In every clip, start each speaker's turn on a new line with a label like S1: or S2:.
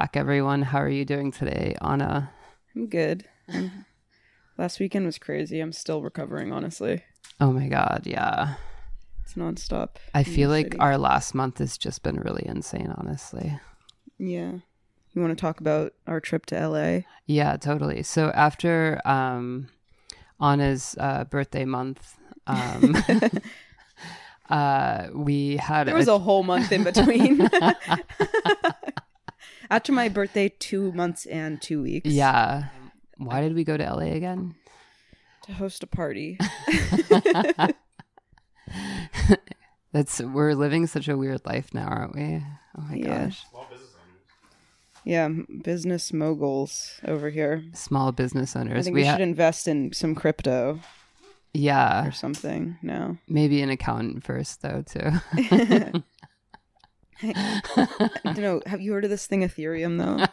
S1: back, everyone. How are you doing today, Ana?
S2: I'm good. I'm- Last weekend was crazy. I'm still recovering, honestly.
S1: Oh my God, yeah.
S2: It's nonstop.
S1: I feel like our last month has just been really insane, honestly.
S2: Yeah. You want to talk about our trip to LA?
S1: Yeah, totally. So after um, Ana's uh, birthday month, um, uh, we had
S2: There was a whole month in between. After my birthday, two months and two weeks.
S1: yeah. Why did we go to LA again?
S2: To host a party.
S1: That's we're living such a weird life now, aren't we? Oh my
S2: Yeah.
S1: gosh.
S2: Yeah, business moguls over here.
S1: Small business owners.
S2: I think
S1: we
S2: we
S1: ha-
S2: should invest in some crypto
S1: yeah,
S2: or something No.
S1: maybe an accountant first though too.
S2: I don't know. Have you heard of this thing, Ethereum, though?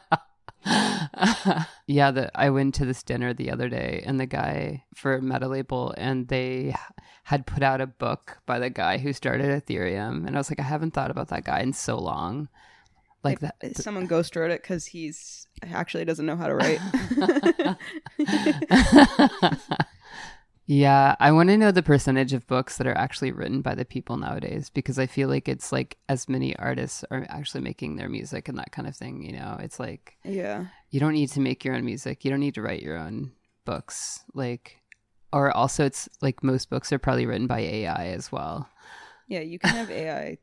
S1: yeah, the, I went to this dinner the other day, and the guy for Metalabel, and they had put out a book by the guy who started Ethereum, and I was like, I haven't thought about that guy in so long. Like that,
S2: Someone ghost wrote it because he's actually doesn't know how to write.
S1: yeah, I want to know the percentage of books that are actually written by the people nowadays because I feel like it's like as many artists are actually making their music and that kind of thing. You know, it's like
S2: yeah.
S1: you don't need to make your own music. You don't need to write your own books. Like, or also, it's like most books are probably written by AI as well.
S2: Yeah, you can have AI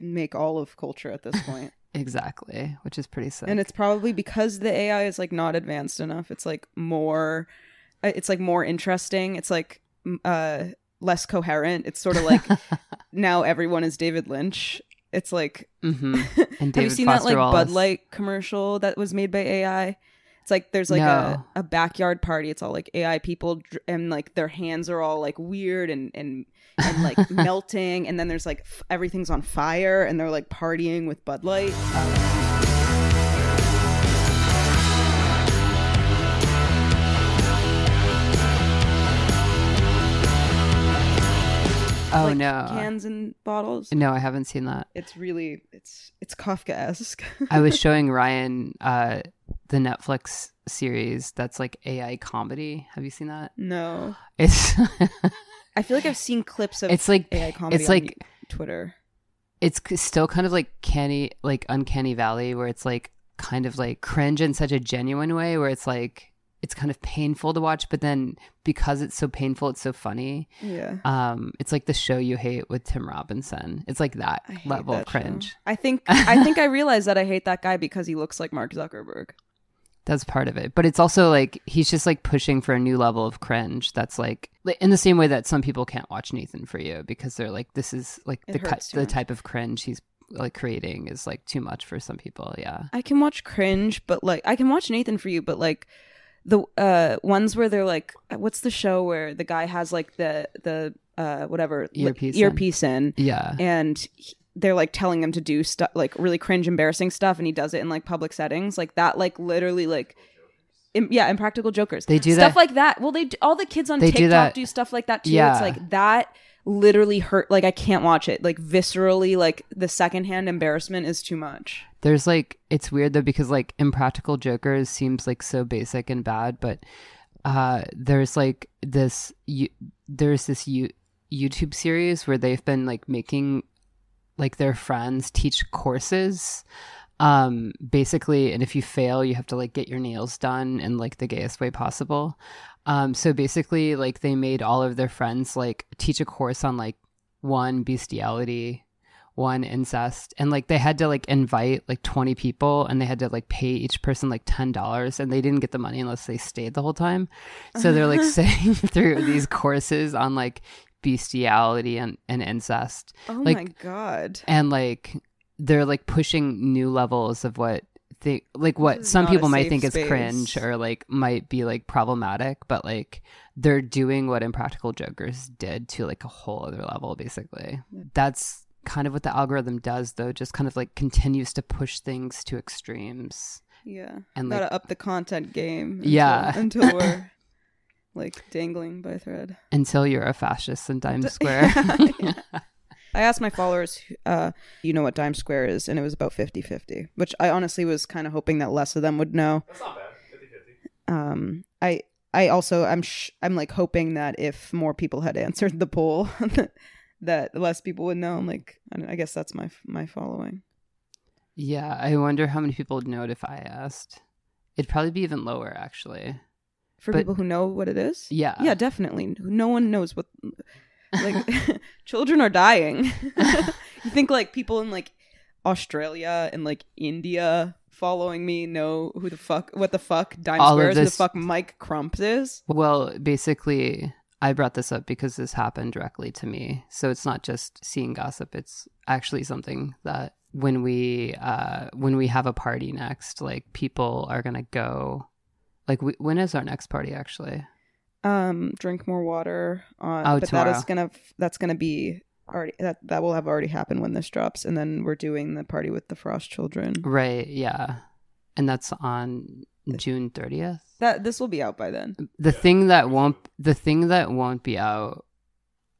S2: make all of culture at this point.
S1: Exactly, which is pretty sick.
S2: and it's probably because the AI is like not advanced enough. It's like more it's like more interesting. It's like uh less coherent. It's sort of like now everyone is David Lynch. It's like
S1: hmm And
S2: have you seen
S1: Foster
S2: that like
S1: Wallace.
S2: Bud Light commercial that was made by AI? It's like there's like
S1: No.
S2: a, a backyard party. It's all like AI people dr- and like their hands are all like weird and and and like melting. And then there's like f- everything's on fire and they're like partying with Bud Light.
S1: Oh
S2: like
S1: no,
S2: cans and bottles.
S1: no, I haven't seen that.
S2: It's really it's it's Kafka-esque.
S1: I was showing Ryan uh, the Netflix series that's like AI comedy. Have you seen that?
S2: no,
S1: It's
S2: I feel like I've seen clips of
S1: it's like
S2: AI comedy.
S1: it's
S2: on
S1: like
S2: Twitter.
S1: it's still kind of like canny like uncanny valley where it's like kind of like cringe in such a genuine way where it's like it's kind of painful to watch but then because it's so painful it's so funny.
S2: Yeah.
S1: um it's like the show you hate with tim robinson. It's like that level
S2: that
S1: of cringe.
S2: Show. I think I think I realized that I hate that guy because he looks like Mark Zuckerberg.
S1: that's part of it. But it's also like he's just like pushing for a new level of cringe that's like in the same way that some people can't watch nathan for you because they're like this is like
S2: It
S1: the the type of cringe he's like creating is like too much for some people. Yeah.
S2: I can watch cringe, but like I can watch Nathan for you, but like the uh ones where they're like what's the show where the guy has like the the uh whatever li-
S1: Earpiece in.
S2: earpiece in.
S1: Yeah.
S2: And he- they're like telling him to do stuff like really cringe embarrassing stuff and he does it in like public settings. Like that like literally like im- yeah impractical jokers.
S1: They do
S2: stuff
S1: that-
S2: like that. Well they d- all the kids on
S1: They do
S2: tiktok
S1: that-
S2: do, stuff like that too.
S1: Yeah.
S2: it's like that literally hurt like i can't watch it. Like viscerally like the secondhand embarrassment is too much
S1: there's like it's weird though because like impractical jokers seems like so basic and bad but uh there's like this you there's this you youtube series where they've been like making like their friends teach courses um basically and if you fail you have to like get your nails done in like the gayest way possible. Um so basically like they made all of their friends like teach a course on like one bestiality one incest. And like they had to like invite like 20 people and they had to like pay each person like $10 and they didn't get the money unless they stayed the whole time. So they're like sitting through these courses on like bestiality and, and incest.
S2: Oh
S1: Like-
S2: my god.
S1: and like they're like pushing new levels of what they like what some people might think is cringe or like might be like problematic but like they're doing what impractical jokers did to like a whole other level basically. That's kind of what the algorithm does though just kind of like continues to push things to extremes
S2: yeah
S1: and
S2: gotta
S1: like
S2: up the content game until,
S1: Yeah.
S2: until we're like dangling by thread
S1: until you're a fascist in times square
S2: Yeah. I asked my followers, uh, you know what Dimes Square is, and it was about 50 50, which I honestly was kind of hoping that less of them would know.
S3: That's not bad. 50 50.
S2: Um, I I also I'm sh- I'm like hoping that if more people had answered the poll, that less people would know. I'm like, I, I guess that's my my following.
S1: Yeah, I wonder how many people would know it if I asked. It'd probably be even lower, actually.
S2: For
S1: But-
S2: people who know what it is,
S1: Yeah.
S2: yeah, definitely. No one knows what like children are dying. you think like people in like Australia and like India following me know who the fuck what the fuck Dime
S1: All of
S2: Square the fuck Mike Crump is?
S1: Well, basically, I brought this up because this happened directly to me. So it's not just seeing gossip; it's actually something that when we uh, when we have a party next, like people are gonna go. Like, we, when is our next party? Actually,
S2: Um, drink more water on
S1: Oh,
S2: but that
S1: tomorrow.
S2: is gonna that's gonna be already that that will have already happened when this drops and then we're doing the party with the frost children
S1: right? Yeah, and that's on June thirtieth.
S2: that this will be out by then
S1: the thing that won't the thing that won't be out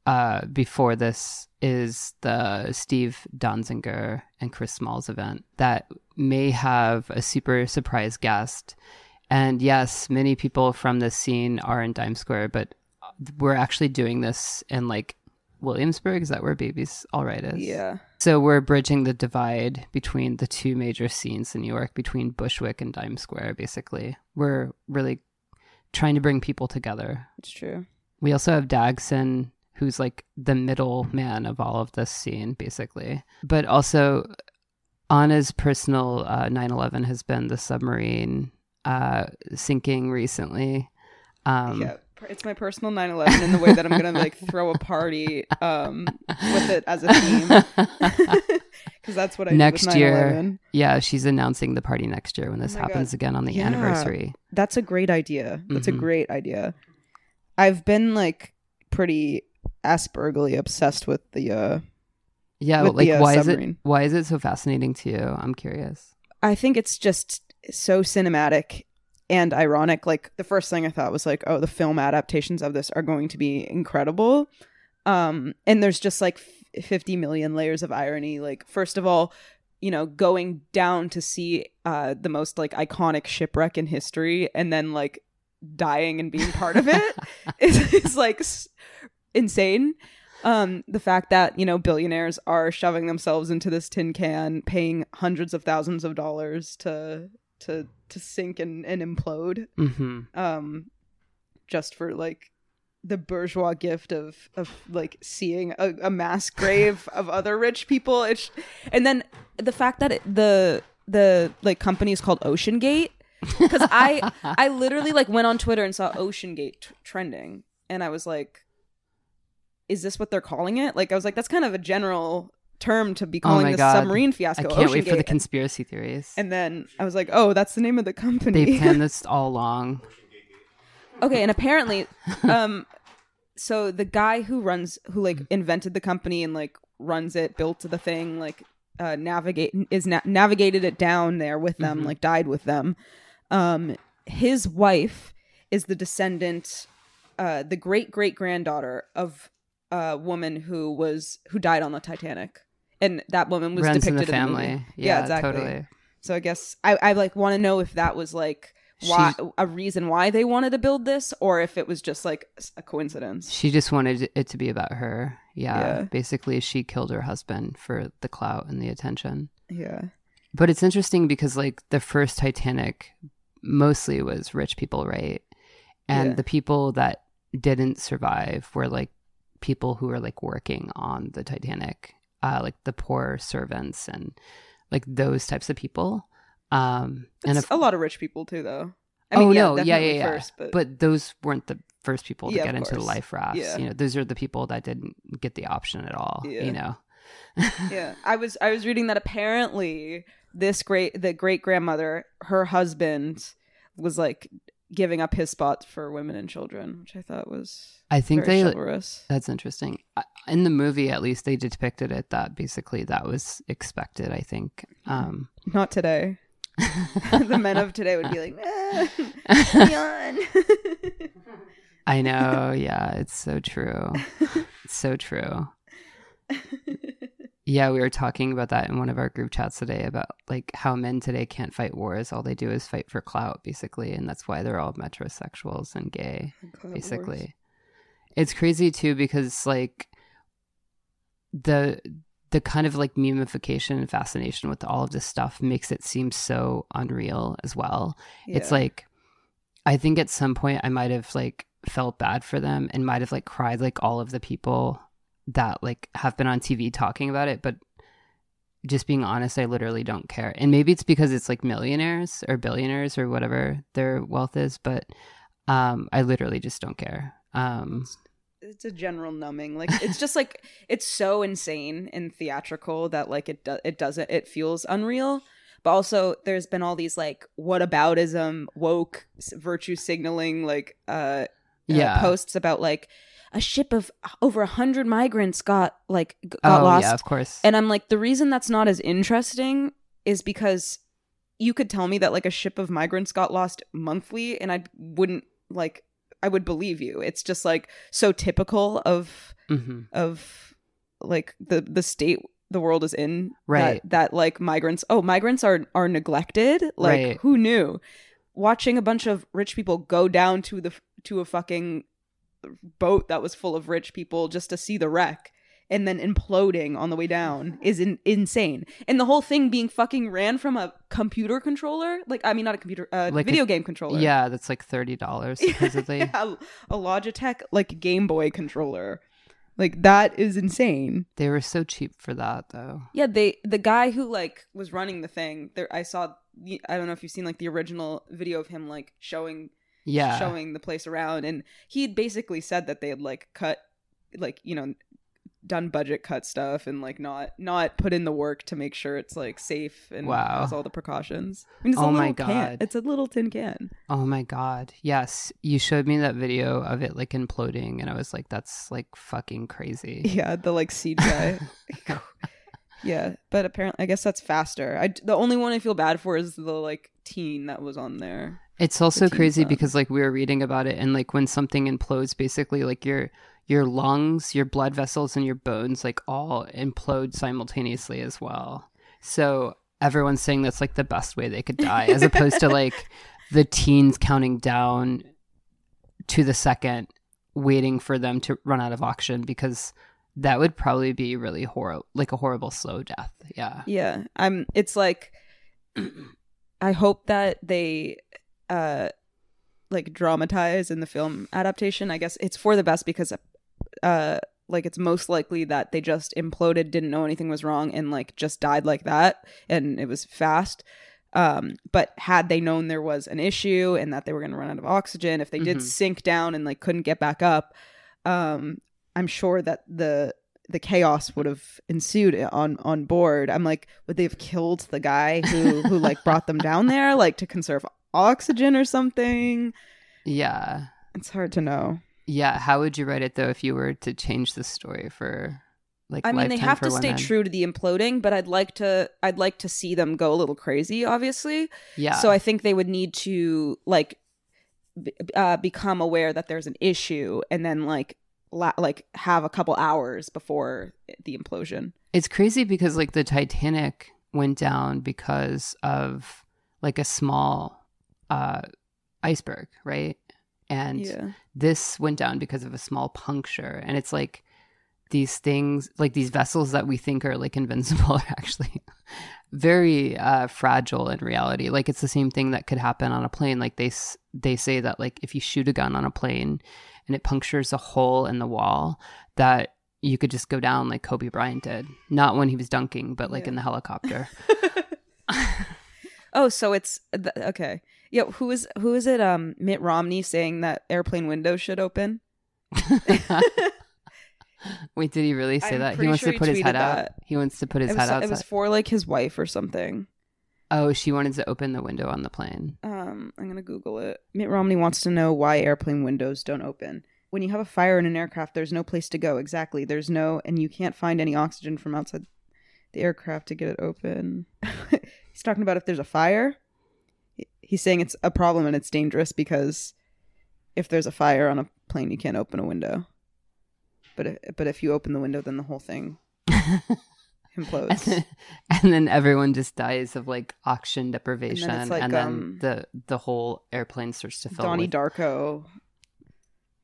S1: uh before this is the Steve Donziger and Chris Smalls event that may have a super surprise guest. And yes, many people from this scene are in Dimes Square, but we're actually doing this in like Williamsburg. Is that where Baby's All Right is?
S2: yeah
S1: So we're bridging the divide between the two major scenes in New York, between Bushwick and Dimes Square, basically. We're really trying to bring people together.
S2: it's true
S1: We also have Dagson, who's like the middle man of all of this scene, basically. But also, Ana's personal uh, 9/11 has been the submarine uh, sinking recently. Um,
S2: yeah it's my personal 9-11 in the way that i'm gonna like throw a party um with it as a theme because that's what i
S1: Next
S2: do with
S1: year.
S2: 9/11.
S1: yeah, she's announcing the party next year when this
S2: Oh
S1: happens
S2: God.
S1: again on the
S2: Yeah.
S1: anniversary.
S2: that's a great idea that's
S1: Mhm.
S2: a great idea i've been like pretty aspergerly obsessed with the uh
S1: Yeah,
S2: With
S1: like
S2: the, uh,
S1: why is it why is it so fascinating to you? I'm curious.
S2: I think it's just so cinematic and ironic. Like the first thing I thought was like, oh, the film adaptations of this are going to be incredible. Um, and there's just like f- 50 million layers of irony. Like, first of all, you know, going down to see uh, the most like iconic shipwreck in history and then like dying and being part of it is, is like s- insane. Um, the fact that you know billionaires are shoving themselves into this tin can, paying hundreds of thousands of dollars to to to sink and, and implode,
S1: hmm
S2: um, just for like the bourgeois gift of of like seeing a, a mass grave of other rich people. It's and then the fact that it, the the like company is called Ocean Gate because I I literally like went on Twitter and saw Ocean Gate t- trending, and I was like, "Is this what they're calling it?" Like I was like, "That's kind of a general term to be
S1: Oh
S2: calling
S1: my
S2: this
S1: God.
S2: submarine fiasco."
S1: I can't
S2: Ocean
S1: wait for the conspiracy theories.
S2: and then I was like, "Oh, that's the name of the company."
S1: they planned this all along.
S2: okay, and apparently, um, so the guy who runs, who like invented the company and like runs it, built the thing, like uh, navigate is na- navigated it down there with them,
S1: Mhm.
S2: like died with them. Um, his wife is the descendant, uh, the great great granddaughter of a woman who was who died on the Titanic, and that woman was
S1: Runs in
S2: depicted
S1: the
S2: in the
S1: family.
S2: movie.
S1: yeah,
S2: exactly.
S1: totally.
S2: So I guess I, I like want to know if that was like why a reason why they wanted to build this, or if it was just like a coincidence.
S1: She just wanted it to be about her. Yeah.
S2: Yeah.
S1: Basically, she killed her husband for the clout and the attention.
S2: Yeah,
S1: But it's interesting because, like, the first Titanic mostly was rich people, right? And
S2: Yeah.
S1: the people that didn't survive were like people who were like working on the Titanic, uh, like the poor servants and like those types of people. Um, and if,
S2: a lot of rich people too, though. I
S1: oh
S2: mean, yeah,
S1: no, yeah, yeah, yeah.
S2: First, but,
S1: but those weren't the first people to
S2: Yeah,
S1: get into the life rafts.
S2: Yeah.
S1: You know, those are the people that didn't get the option at all.
S2: Yeah.
S1: You know.
S2: yeah, I was I was reading that apparently this great the great grandmother, her husband was like giving up his spot for women and children, which I thought was
S1: I think they
S2: chivalrous.
S1: That's interesting. I- In the movie, at least, they depicted it that basically that was expected. I think. Um,
S2: Not today. the men of today would be like, Leon.
S1: I know. Yeah, it's so true. It's so true. Yeah, we were talking about that in one of our group chats today about like how men today can't fight wars. All they do is fight for clout, basically, and that's why they're all metrosexuals and gay, basically. It's crazy too because like the the kind of like memification and fascination with all of this stuff makes it seem so unreal as well.
S2: Yeah.
S1: It's like I think at some point I might have like felt bad for them and might have like cried like all of the people that like have been on TV talking about it, but just being honest, I literally don't care. And maybe it's because it's like millionaires or billionaires or whatever their wealth is, but um I literally just don't care. Um
S2: it's a general numbing. Like it's just like it's so insane and theatrical that like it do- it doesn't it feels unreal. But also there's been all these like what whataboutism, woke virtue signaling like uh, uh
S1: yeah.
S2: posts about like a ship of over a hundred migrants got like got
S1: oh
S2: lost
S1: yeah, of course.
S2: And I'm like, the reason that's not as interesting is because you could tell me that like a ship of migrants got lost monthly and I wouldn't like I would believe you. It's just like so typical of
S1: hmm
S2: of like the the state the world is in
S1: Right.
S2: that, that like migrants oh migrants are are neglected like
S1: Right.
S2: who knew watching a bunch of rich people go down to the to a fucking boat that was full of rich people just to see the wreck and then imploding on the way down is in, insane and the whole thing being fucking ran from a computer controller like i mean not a computer uh,
S1: Like a-
S2: video game controller
S1: Yeah, that's like thirty dollars supposedly.
S2: yeah, a logitech like game boy controller like that is insane
S1: They were so cheap for that though.
S2: yeah they the guy who like was running the thing there i saw i don't know if you've seen like the original video of him like showing
S1: Yeah.
S2: showing the place around and he had basically said that they had like cut like you know done budget cut stuff and like not not put in the work to make sure it's like safe and
S1: Wow.
S2: has all the precautions I mean, it's a
S1: Oh my
S2: little can.
S1: God.
S2: it's a little tin can
S1: Oh my god. Yes, you showed me that video of it like imploding and I was like that's like fucking crazy.
S2: yeah the like seed cgi yeah but apparently i guess that's faster i the only one i feel bad for is the like teen that was on there
S1: It's also crazy because like we were reading about it and like when something implodes basically like your your lungs, your blood vessels and your bones like all implode simultaneously as well. So everyone's saying that's like the best way they could die as opposed to like the teens counting down to the second waiting for them to run out of oxygen because that would probably be really horrible like a horrible slow death. Yeah.
S2: Yeah. I'm it's like I hope that they uh like dramatize in the film adaptation. I guess it's for the best because uh like it's most likely that they just imploded, didn't know anything was wrong and like just died like that and it was fast. Um but had they known there was an issue and that they were going to run out of oxygen, if they did
S1: Mhm.
S2: sink down and like couldn't get back up, um I'm sure that the the chaos would have ensued on on board. I'm like, would they have killed the guy who who like brought them down there, like to conserve oxygen or something?
S1: Yeah.
S2: It's hard to know.
S1: Yeah, how would you write it though if you were to change the story for like
S2: I mean, they have to stay true to the imploding, but I'd like to I'd like to see them go a little crazy, obviously.
S1: Yeah.
S2: So I think they would need to like b- uh, become aware that there's an issue, and then like la- like have a couple hours before the implosion.
S1: it's crazy because like the Titanic went down because of like a small uh iceberg, right? And
S2: yeah.
S1: this went down because of a small puncture and it's like these things like these vessels that we think are like invincible are actually very uh fragile in reality like it's the same thing that could happen on a plane like they they say that like if you shoot a gun on a plane and it punctures a hole in the wall that you could just go down like Kobe Bryant did not when he was dunking but like
S2: Yeah.
S1: in the helicopter
S2: Oh, so it's th- okay. Yeah, who is who is it? Um, Mitt Romney saying that airplane windows should open.
S1: wait did he really say
S2: I'm
S1: that he wants
S2: sure
S1: to put his head
S2: tweeted
S1: out he wants to put his
S2: It
S1: head
S2: was,
S1: out
S2: it was for like his wife or something.
S1: oh she wanted to open the window on the plane
S2: Um, I'm gonna Google it. Mitt Romney wants to know why airplane windows don't open. When you have a fire in an aircraft, there's no place to go. Exactly. There's no, and you can't find any oxygen from outside the aircraft to get it open. He's talking about if there's a fire. He- He's saying it's a problem and it's dangerous because if there's a fire on a plane, you can't open a window. But if, but if you open the window, then the whole thing.
S1: and
S2: implodes.
S1: then, and then everyone just dies of like oxygen deprivation, and
S2: like,
S1: then,
S2: um,
S1: the the whole airplane starts to fill.
S2: Donnie
S1: with,
S2: Darko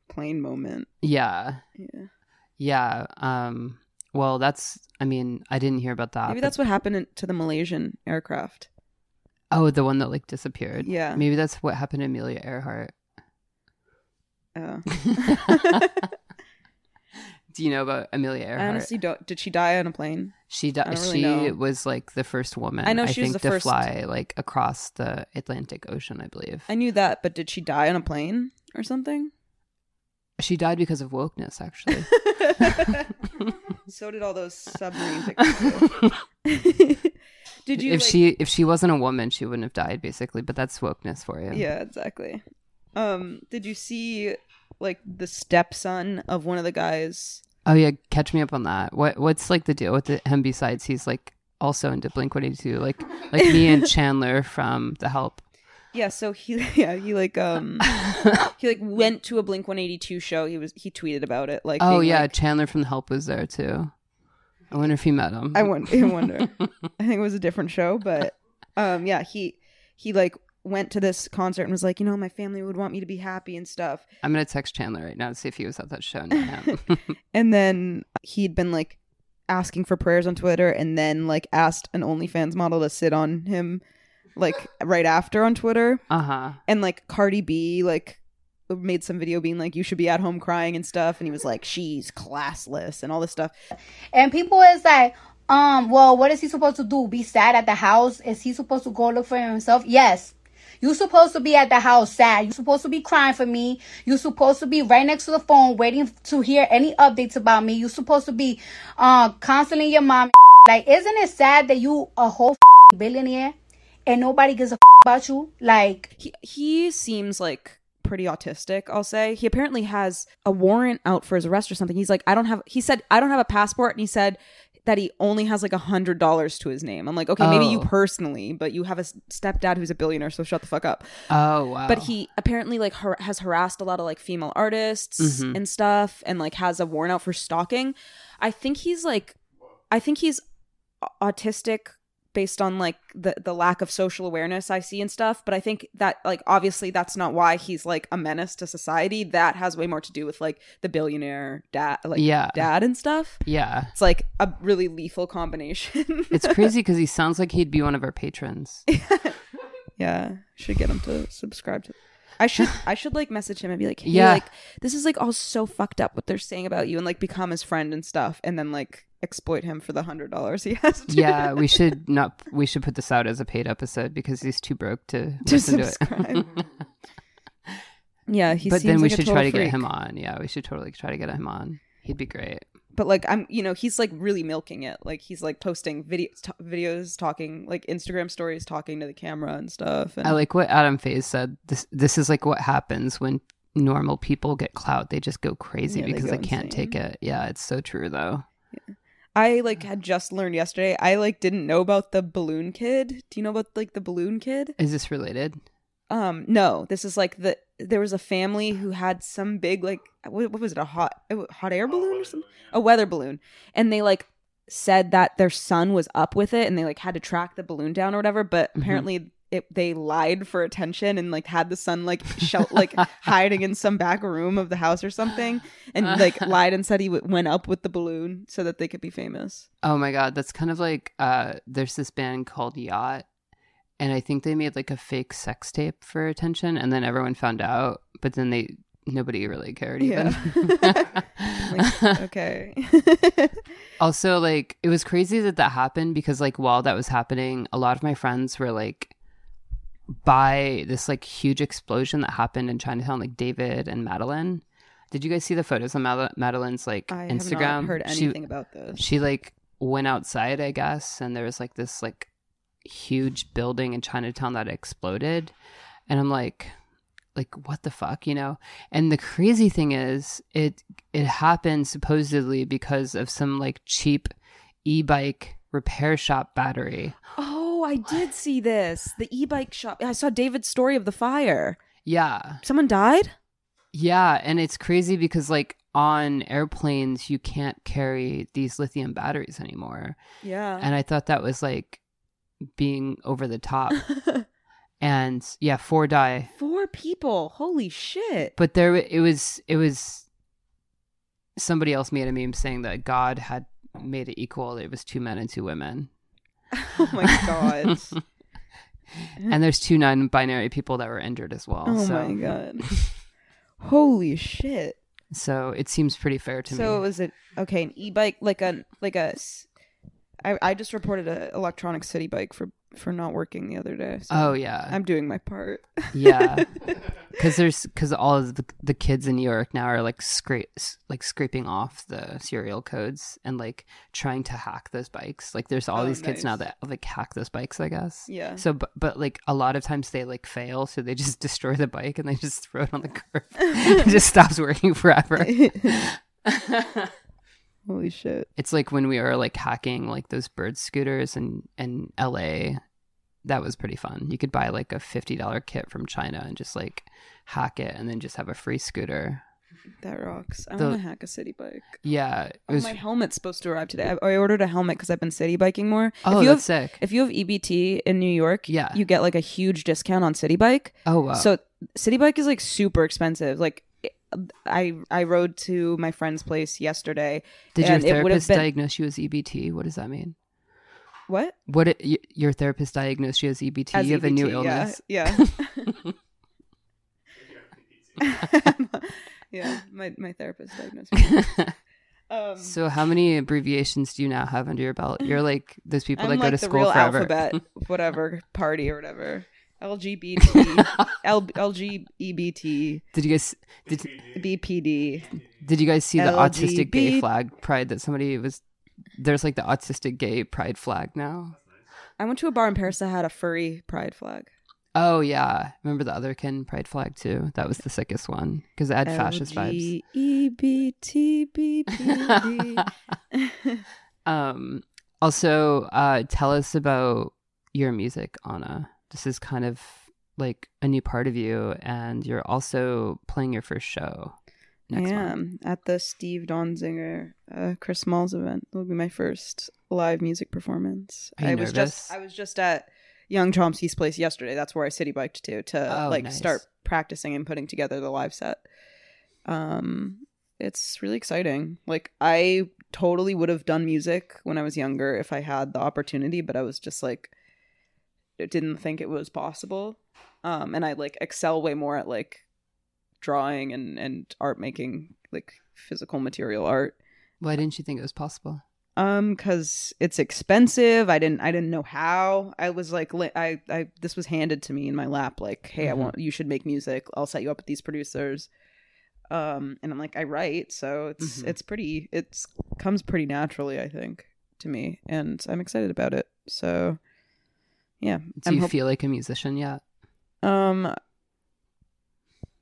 S2: plane moment.
S1: yeah,
S2: Yeah.
S1: yeah. Um. Well, that's. I mean, I didn't hear about that.
S2: Maybe
S1: but-
S2: that's what happened to the Malaysian aircraft.
S1: Oh, the one that like disappeared.
S2: Yeah.
S1: Maybe that's what happened to Amelia Earhart.
S2: Uh,
S1: Do you know about Amelia
S2: I
S1: Earhart?
S2: honestly don't. Did she die on a plane?
S1: She
S2: I
S1: di-
S2: really
S1: she
S2: know.
S1: was like the first woman.
S2: I know she was
S1: think,
S2: the
S1: to
S2: first-
S1: fly like across the Atlantic Ocean. I believe
S2: I knew that, but did she die on a plane or something?
S1: she died because of wokeness. Actually,
S2: so did all those submarine pictures. did you?
S1: if
S2: like-
S1: she if she wasn't a woman, she wouldn't have died. Basically, but that's wokeness for you.
S2: Yeah, exactly. Um, did you see like the stepson of one of the guys?
S1: Oh yeah, catch me up on that. What what's like the deal with the, him? Besides, he's like also into Blink One Eighty Two, like like me and Chandler from The Help.
S2: Yeah, so he yeah, he like um he like went to a Blink 182 show. He was he tweeted about it like
S1: oh yeah,
S2: like-
S1: Chandler from The Help was there too. I wonder if he met him.
S2: I wonder, I wonder. I think it was a different show, but um yeah, he he like went to this concert and was like, you know, my family would want me to be happy and stuff.
S1: I'm gonna text Chandler right now to see if he was at that show.
S2: And then he'd been like asking for prayers on Twitter and then like asked an OnlyFans model to sit on him like right after on Twitter.
S1: uh huh.
S2: And like Cardi B like made some video being like you should be at home crying and stuff and he was like she's classless and all this stuff.
S3: And people is like, um, well, what is he supposed to do? Be sad at the house? Is he supposed to go look for himself? Yes. You're supposed to be at the house sad. You're supposed to be crying for me. You're supposed to be right next to the phone waiting to hear any updates about me. You're supposed to be uh counseling your mom. Like, isn't it sad that you a whole billionaire and nobody gives a about you? Like,
S2: He he seems like pretty autistic, I'll say. He apparently has a warrant out for his arrest or something. He's like, I don't have he said I don't have a passport and he said that he only has like a hundred dollars to his name. I'm like, okay, maybe you
S1: Oh.
S2: personally, but you have a stepdad who's a billionaire, so shut the fuck up.
S1: Oh wow.
S2: But he apparently like har- has harassed a lot of like female artists
S1: Mhm.
S2: and stuff, and like has a warrant out for stalking. I think he's like, I think he's autistic based on like the the lack of social awareness I see and stuff. But I think that like obviously that's not why he's like a menace to society. That has way more to do with like the billionaire dad, like
S1: Yeah.
S2: dad and stuff.
S1: yeah.
S2: It's like a really lethal combination.
S1: It's crazy because he sounds like he'd be one of our patrons.
S2: Yeah, should get him to subscribe to. I should I should like message him and be like, hey,
S1: Yeah.
S2: like this is like all so fucked up what they're saying about you, and like become his friend and stuff, and then like exploit him for the hundred dollars he has. To,
S1: yeah, we should not. We should put this out as a paid episode because he's too broke to,
S2: to
S1: listen to
S2: subscribe.
S1: it.
S2: yeah, he.
S1: but then we
S2: like
S1: should try to get him on. Yeah, we should totally try to get him on. He'd be great.
S2: But like I'm, you know, he's like really milking it. Like he's like posting videos, t- videos talking, like Instagram stories, talking to the camera and stuff. And
S1: I like what Adam Faze said. This this is like what happens when normal people get clout. They just go crazy
S2: Yeah, they
S1: because
S2: go
S1: they can't take it. Yeah, it's so true though.
S2: I like had just learned yesterday. I like didn't know about the balloon kid. Do you know about like the balloon kid?
S1: Is this related?
S2: Um, no, this is like the there was a family who had some big like what, what was it a hot it wa- hot air balloon or something a weather balloon, and they like said that their son was up with it and they like had to track the balloon down or whatever, but
S1: Mhm.
S2: apparently it they lied for attention and like had the son like shel- like hiding in some back room of the house or something and like lied and said he w- went up with the balloon so that they could be famous.
S1: Oh my god, that's kind of like uh there's this band called Yacht and I think they made like a fake sex tape for attention and then everyone found out, but then they nobody really cared even.
S2: Like, okay.
S1: also like it was crazy that that happened because like while that was happening, a lot of my friends were like by this like huge explosion that happened in Chinatown like David and Madeline. Did you guys see the photos on Mad- Madeline's like
S2: I
S1: Instagram?
S2: heard
S1: She-
S2: anything about this.
S1: she like went outside i guess and there was like this like huge building in chinatown that exploded and i'm like like what the fuck you know and the crazy thing is it it happened supposedly because of some like cheap e-bike repair shop battery
S2: Oh, I did see this. The e-bike shop. I saw David's story of the fire.
S1: yeah
S2: Someone died?
S1: Yeah, and it's crazy because like on airplanes you can't carry these lithium batteries anymore.
S2: Yeah.
S1: And I thought that was like being over the top. and yeah, four die.
S2: Four people. Holy shit.
S1: But there it was it was somebody else made a meme saying that God had made it equal. It was two men and two women.
S2: Oh my god.
S1: and there's two non-binary people that were injured as well.
S2: oh
S1: so,
S2: my god. Holy shit.
S1: So it seems pretty fair to
S2: So
S1: me.
S2: So it was it okay? An e-bike, like a like a. I I just reported a electronic city bike for for not working the other day. So
S1: oh yeah,
S2: I'm doing my part.
S1: yeah. Because there's because all of the, the kids in New York now are like scrape like scraping off the serial codes and like trying to hack those bikes. Like there's all
S2: Oh,
S1: these kids now that like hack those bikes. I guess.
S2: Yeah.
S1: So, but, but like a lot of times they like fail, so they just destroy the bike and they just throw it on the curb. it just stops working forever.
S2: Holy shit.
S1: it's like when we were like hacking like those bird scooters in in LA. That was pretty fun. You could buy like a fifty dollar kit from China and just like hack it, and then just have a free scooter.
S2: That rocks. I want to hack a city bike.
S1: Yeah, it
S2: Oh, my helmet's supposed to arrive today. I, I ordered a helmet because I've been city biking more.
S1: oh,
S2: if you
S1: that's
S2: have
S1: sick.
S2: if you have EBT in New York,
S1: Yeah.
S2: you get like a huge discount on city bike.
S1: Oh wow.
S2: So city bike is like super expensive. Like I I rode to my friend's place yesterday.
S1: Did your therapist
S2: been-
S1: diagnose you as EBT? What does that mean?
S2: What?
S1: What it, your therapist diagnosed you as EBT?
S2: As
S1: you have a new
S2: EBT, yeah,
S1: illness.
S2: Yeah. yeah. My my therapist diagnosed me. Um,
S1: so how many abbreviations do you now have under your belt? You're like those people
S2: I'm
S1: that go to school forever.
S2: alphabet, whatever party or whatever. LGBT, L, LGBT,
S1: Did you guys did
S2: BPD.
S1: did you guys see the autistic gay flag pride that somebody was? There's like the autistic gay pride flag now.
S2: I went to a bar in Paris that had a furry pride flag.
S1: Oh yeah, remember the otherkin pride flag too? That was the sickest one because it had fascist vibes.
S2: LGBTBPD.
S1: Um, also, uh, tell us about your music, Ana. This is kind of like a new part of you, and you're also playing your first show
S2: I
S1: next month.
S2: am at the Steve Donziger uh, Chris Smalls event. It will be my first live music performance. I was just I was just at Young Chomsky's place yesterday. That's where I city biked to to
S1: Oh,
S2: like
S1: nice.
S2: start practicing and putting together the live set. Um, it's really exciting. Like I totally would have done music when I was younger if I had the opportunity, but I was just like didn't think it was possible. Um, and I like excel way more at like drawing and and art making, like physical material art.
S1: Why didn't you think it was possible?
S2: Um, cause it's expensive. I didn't, I didn't know how. I was like, li- I, I, this was handed to me in my lap. Like, hey, I
S1: Mhm.
S2: want you should make music. I'll set you up with these producers. Um, and I'm like, I write, so it's
S1: Mhm.
S2: it's pretty. It's comes pretty naturally, I think, to me, and I'm excited about it. So, yeah.
S1: Do
S2: I'm
S1: you
S2: hop-
S1: feel like a musician yet?
S2: Um,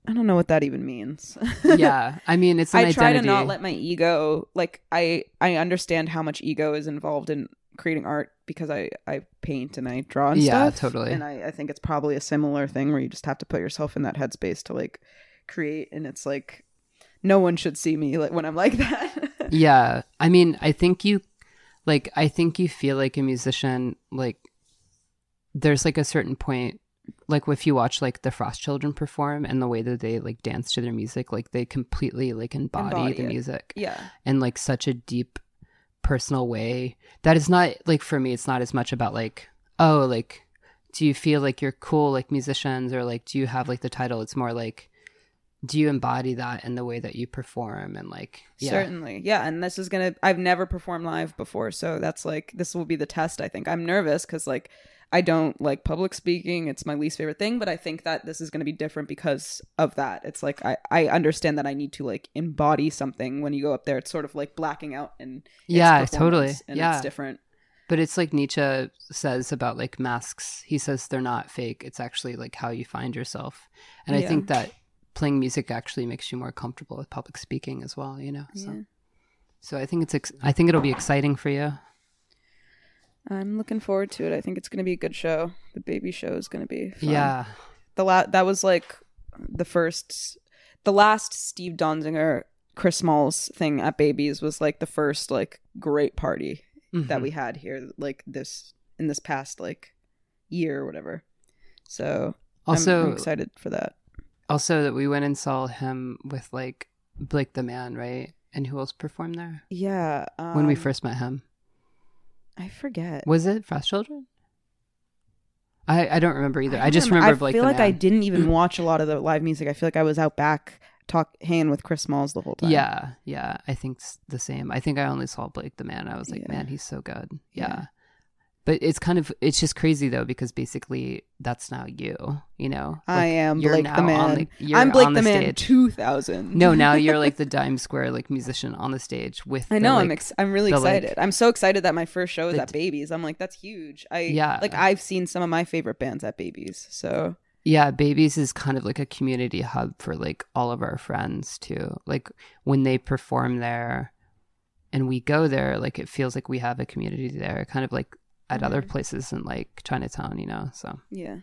S2: I don't know what that even means.
S1: yeah, I mean, it's an
S2: I try
S1: identity.
S2: to not let my ego like I I understand how much ego is involved in creating art because I I paint and I draw and
S1: Yeah,
S2: stuff.
S1: Yeah, totally.
S2: And I I think it's probably a similar thing where you just have to put yourself in that headspace to like create and it's like no one should see me like when I'm like that.
S1: yeah, I mean, I think you, like, I think you feel like a musician. Like, there's like a certain point, like if you watch like the Frost Children perform and the way that they like dance to their music, like they completely like embody,
S2: Embody
S1: the
S2: it.
S1: music.
S2: yeah.
S1: in like such a deep personal way that is not like for me it's not as much about like oh like do you feel like you're cool like musicians or like do you have like the title it's more like do you embody that in the way that you perform and like yeah
S2: Certainly. Yeah. And this is going to, I've never performed live before. So that's like, this will be the test, I think. I'm nervous because, like, I don't like public speaking. It's my least favorite thing. But I think that this is going to be different because of that. It's like, I, I understand that I need to, like, embody something when you go up there. It's sort of like blacking out and
S1: Yeah, totally.
S2: And
S1: Yeah.
S2: it's different.
S1: but it's like nietzsche says about like masks he says they're not fake it's actually like how you find yourself and i think that playing music actually makes you more comfortable with public speaking as well you know so
S2: Yeah.
S1: so i think it's ex- i think it'll be exciting for you
S2: I'm looking forward to it. I think it's going to be a good show. The baby show is going to be fun.
S1: yeah
S2: the la- that was like the first the last Steve Donziger Chris Smalls thing at Baby's was like the first like great party that
S1: Mhm.
S2: we had here like this in this past like year or whatever. So I'm-
S1: also
S2: I'm, excited for that.
S1: also that we went and saw him with like Blake the Man, right? And who else performed there
S2: Yeah. Um,
S1: when we first met him?
S2: I forget.
S1: Was it Frost Children? I I don't remember either. I,
S2: don't
S1: just
S2: remember-
S1: remember
S2: I feel
S1: the
S2: like I didn't even watch a lot of the live music. I feel like I was out back talk hanging with Chris Smalls the whole time.
S1: Yeah, yeah. I think the same. I think I only saw Blake the Man. I was like,
S2: Yeah.
S1: man, he's so good.
S2: Yeah.
S1: Yeah. But it's kind of it's just crazy though because basically that's now you. You know,
S2: I
S1: Like,
S2: am Blake the Man.
S1: the-
S2: I'm Blake
S1: on
S2: the, Man 2000.
S1: No, now you're like the Dimes Square like musician on the stage with.
S2: I
S1: the,
S2: know. I'm ex- I'm really
S1: the, like-
S2: excited. I'm so excited that my first show is
S1: the
S2: at Baby's. I'm like, that's huge. I
S1: Yeah.
S2: like I've seen some of my favorite bands at Baby's. So
S1: Yeah, Baby's is kind of like a community hub for like all of our friends too. Like when they perform there and we go there, like it feels like we have a community there, kind of like at other
S2: Mhm.
S1: places in like Chinatown, you know. So
S2: yeah,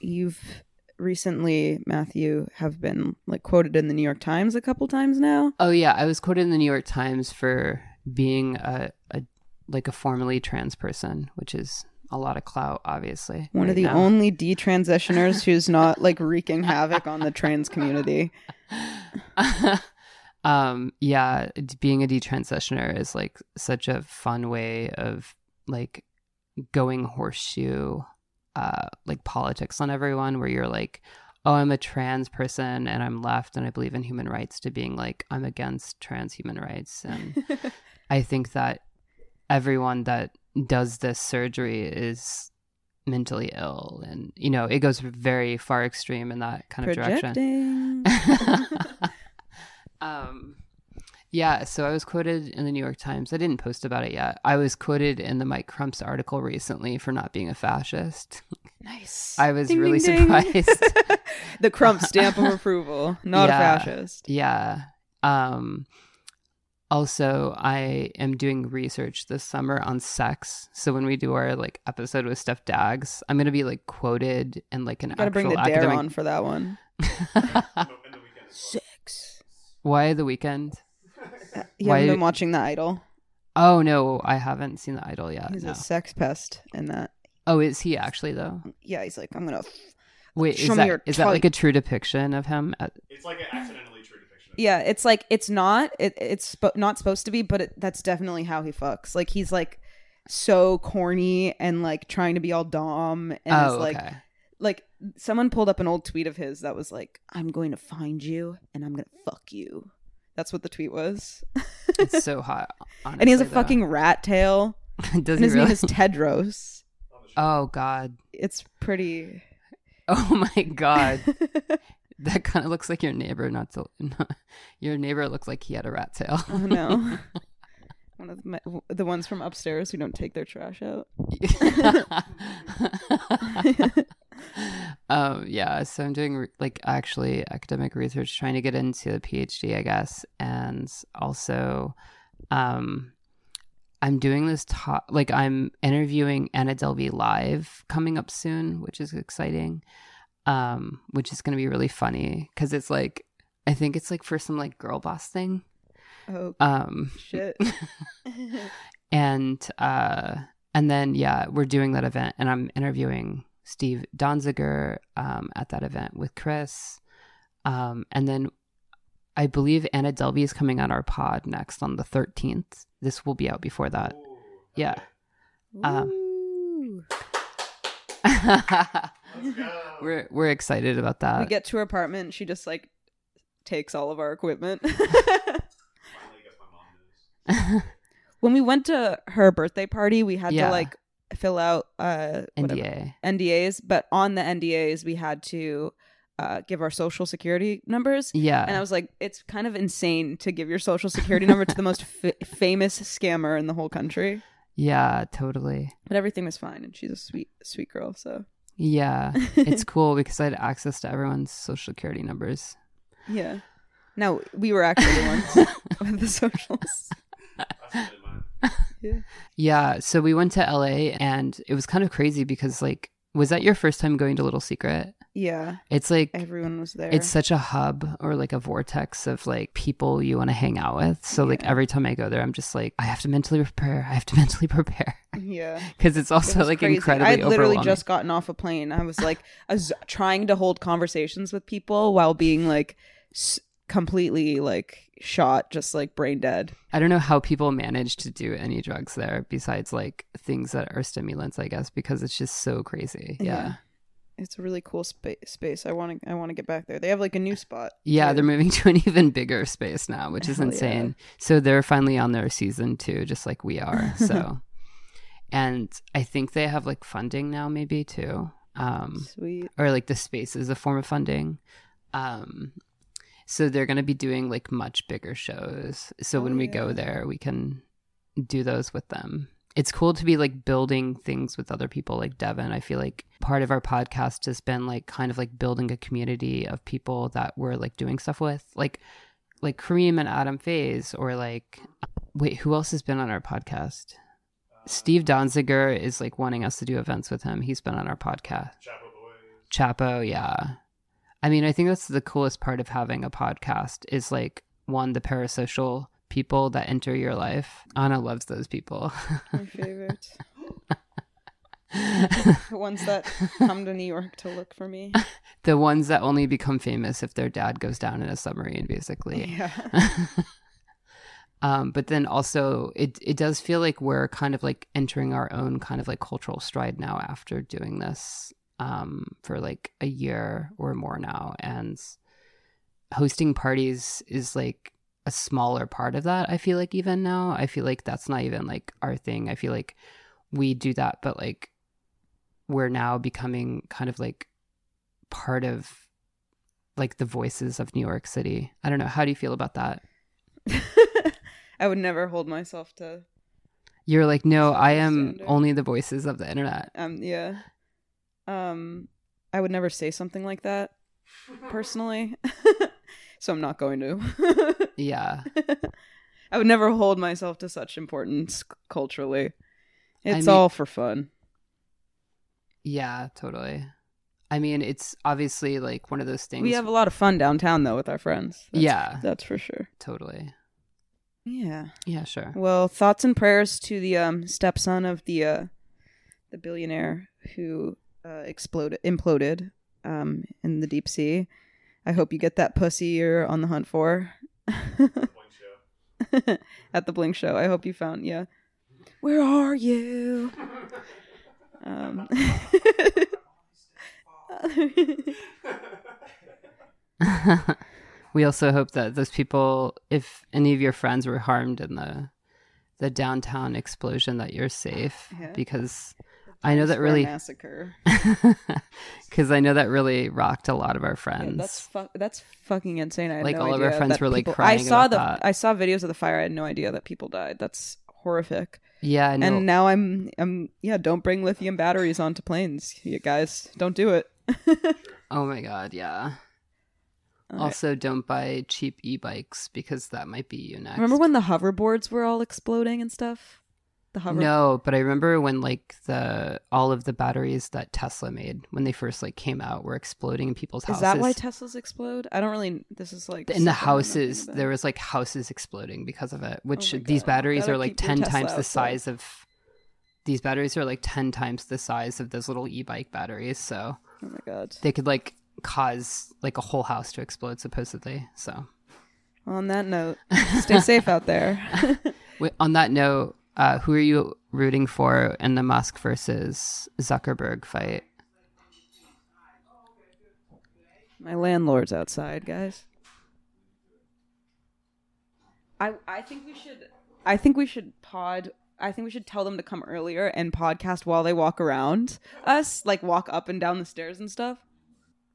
S2: you've recently Matthew have been like quoted in the New York Times a couple times now.
S1: Oh yeah, I was quoted in the New York Times for being a, a like a formerly trans person, which is a lot of clout, obviously.
S2: One
S1: right
S2: of the
S1: now.
S2: only detransitioners who's not like wreaking havoc on the trans community.
S1: um yeah being a detransitioner is like such a fun way of like going horseshoe uh like politics on everyone where you're like oh i'm a trans person and i'm left and i believe in human rights to being like i'm against trans human rights and i think that everyone that does this surgery is mentally ill and you know it goes very far extreme in that kind of direction
S2: Projecting.
S1: um yeah so i was quoted in the new york times i didn't post about it yet i was quoted in the mike crumps article recently for not being a fascist
S2: nice.
S1: I was
S2: Ding,
S1: really
S2: ding, ding.
S1: surprised.
S2: the Crump stamp of approval, not
S1: Yeah.
S2: a fascist.
S1: yeah um also i am doing research this summer on sex so when we do our like episode with steph dags i'm gonna be like quoted in like an
S2: Got to bring
S1: actual
S2: the dare
S1: academic
S2: on for that one. sex.
S1: why the weekend Uh,
S2: you
S1: Why-
S2: haven't been watching The Idol.
S1: oh no i haven't seen the idol yet
S2: He's
S1: no.
S2: a sex pest in that.
S1: oh is he actually though mm,
S2: Yeah, he's like, I'm gonna.
S1: Wait,
S2: Show
S1: is
S2: me
S1: that
S2: your
S1: is that like a true depiction of him? At,
S4: It's like an accidentally true depiction. Of
S2: Yeah, it's like it's not. It, it's spo- not supposed to be, but it, that's definitely how he fucks. Like he's like so corny and like trying to be all dom and
S1: oh,
S2: is like
S1: okay.
S2: like someone pulled up an old tweet of his that was like, "I'm going to find you and I'm gonna fuck you." That's what the tweet was.
S1: It's so hot.
S2: and he has a
S1: though.
S2: fucking rat tail,
S1: Does
S2: and his
S1: really?
S2: name is Tedros.
S1: oh God.
S2: It's pretty.
S1: Oh my God. that kind of looks like your neighbor. Not to. Not, your neighbor looks like he had a rat tail.
S2: oh no. One of my, the ones from upstairs who don't take their trash out.
S1: um yeah so i'm doing re- like actually academic research trying to get into a phd i guess and also um i'm doing this talk like i'm interviewing anna delvey live coming up soon which is exciting um which is going to be really funny because it's like i think it's like for some like girl boss thing
S2: Oh
S1: um
S2: shit.
S1: and uh and then yeah we're doing that event and i'm interviewing steve donziger um at that event with chris um and then i believe anna delvey is coming on our pod next on the 13th this will be out before that yeah Um, we're we're excited about that
S2: we get to her apartment. She just like takes all of our equipment.
S4: Finally, I guess my mom knows.
S2: when we went to her birthday party, we had
S1: Yeah.
S2: to like fill out uh whatever,
S1: nda
S2: NDAs, but on the NDAs we had to uh, give our social security numbers.
S1: yeah
S2: And I was like, it's kind of insane to give your social security number to the most f- famous scammer in the whole country.
S1: yeah totally
S2: But everything was fine, and she's a sweet, sweet girl. So
S1: yeah it's cool because i had access to everyone's social security numbers
S2: yeah. No, we were actually the ones with the socials.
S4: Mine.
S1: Yeah, so we went to LA and it was kind of crazy because like Was that your first time going to Little Secret?
S2: Yeah,
S1: It's like
S2: everyone was there.
S1: it's such a hub or like a vortex of like people you want to hang out with. So like every time I go there, I'm just like, I have to mentally prepare. I have to mentally prepare
S2: yeah.
S1: because it's also
S2: was
S1: like
S2: crazy.
S1: incredibly
S2: I had literally just gotten off a plane. I was like, I was trying to hold conversations with people while being like completely like shot, just like brain dead.
S1: I don't know how people manage to do any drugs there besides like things that are stimulants, I guess, because it's just so crazy. Yeah.
S2: Yeah. It's a really cool spa- space. I want to. I want to get back there. They have like a new spot.
S1: Yeah,
S2: too.
S1: they're moving to an even bigger space now, which is
S2: Hell yeah.
S1: insane. So they're finally on their season two, just like we are. So, and I think they have like funding now, maybe too, um,
S2: sweet.
S1: or like the space is a form of funding. Um, so they're going to be doing like much bigger shows. So
S2: Oh,
S1: when we go there, we can do those with them. It's cool to be like building things with other people like Devin. I feel like part of our podcast has been like kind of like building a community of people that we're like doing stuff with. Like like Kareem and Adam Faze or like wait, who else has been on our podcast? Steve uh, Donziger is like wanting us to do events with him. He's been on our podcast.
S4: Chapo Boys.
S1: Chapo, yeah. I mean, I think that's the coolest part of having a podcast is like one, the parasocial people that enter your life. Ana loves those people.
S2: My favorite. the ones that come to New York to look for me.
S1: the ones that only become famous if their dad goes down in a submarine, basically.
S2: Yeah.
S1: um, but then also, it it does feel like we're kind of like entering our own kind of like cultural stride now after doing this um, for like a year or more now, and hosting parties is like a smaller part of that. I feel like even now, I feel like that's not even like our thing. I feel like we do that, but like we're now becoming kind of like part of like the voices of New York City. I don't know. How do you feel about that?
S2: I would never hold myself to.
S1: You're like, no, I am
S2: Standard.
S1: only the voices of the internet.
S2: Um. Yeah. Um. I would never say something like that, personally. so I'm not going to.
S1: Yeah.
S2: I would never hold myself to such importance culturally. It's
S1: mean-
S2: all for fun.
S1: Yeah, totally. I mean, it's obviously like one of those things.
S2: We have a lot of fun downtown though with our friends. That's-
S1: Yeah.
S2: that's for sure.
S1: totally.
S2: Yeah.
S1: Yeah, sure.
S2: Well, thoughts and prayers to the um, stepson of the uh, the billionaire who uh, exploded, imploded um, in the deep sea. I hope you get that pussy you're on the hunt for
S4: Blink show.
S2: at the Blink Show. I hope you found. Yeah. Where are you? Um.
S1: we also hope that those people, if any of your friends were harmed in the the downtown explosion, that you're safe
S2: Yeah.
S1: because I know that really
S2: massacre.
S1: because I know that really rocked a lot of our
S2: Yeah,
S1: friends.
S2: that's fu- that's fucking insane. I
S1: Like,
S2: no
S1: all of our friends were, like,
S2: people-
S1: crying
S2: I saw the
S1: that.
S2: I saw videos of the fire. I had no idea that people died. That's horrific.
S1: yeah, I.
S2: And now I'm I'm yeah. Don't bring lithium batteries onto planes, you guys. Don't do it.
S1: oh my god, yeah.
S2: All right.
S1: Also, don't buy cheap e-bikes because that might be you next.
S2: Remember when the hoverboards were all exploding and stuff? The hover.
S1: No, but I remember when like the all of the batteries that Tesla made when they first like came out were exploding in people's houses.
S2: Is that why Teslas explode? I don't really. This is like
S1: in the
S2: nothing
S1: houses there was like houses exploding because of it which
S2: Oh
S1: these batteries are like 10
S2: Tesla
S1: times the size of these batteries are like 10 times the size of those little e-bike batteries so
S2: Oh my god.
S1: they could like cause like a whole house to explode supposedly so
S2: On that note, stay safe out there.
S1: On that note uh, who are you rooting for in the musk versus zuckerberg fight
S2: My landlord's outside, guys. I I think we should I think we should pod I think we should tell them to come earlier and podcast while they walk around us, like walk up and down the stairs and stuff.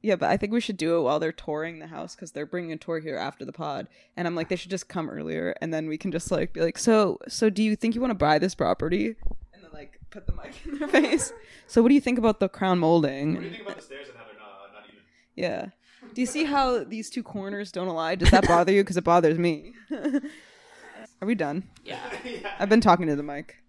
S2: Yeah, but I think we should do it while they're touring the house because they're bringing a tour here after the pod. And I'm like, they should just come earlier, and then we can just like be like, so, so do you think you want to buy this property? And then like put the mic in their face. So, what do you think about the crown molding?
S4: What do you think about the stairs and how they're not, not even?
S2: Yeah. Do you see how these two corners don't align? Does that bother you? Because it bothers me. Are we done?
S1: yeah
S2: I've been talking to the mic.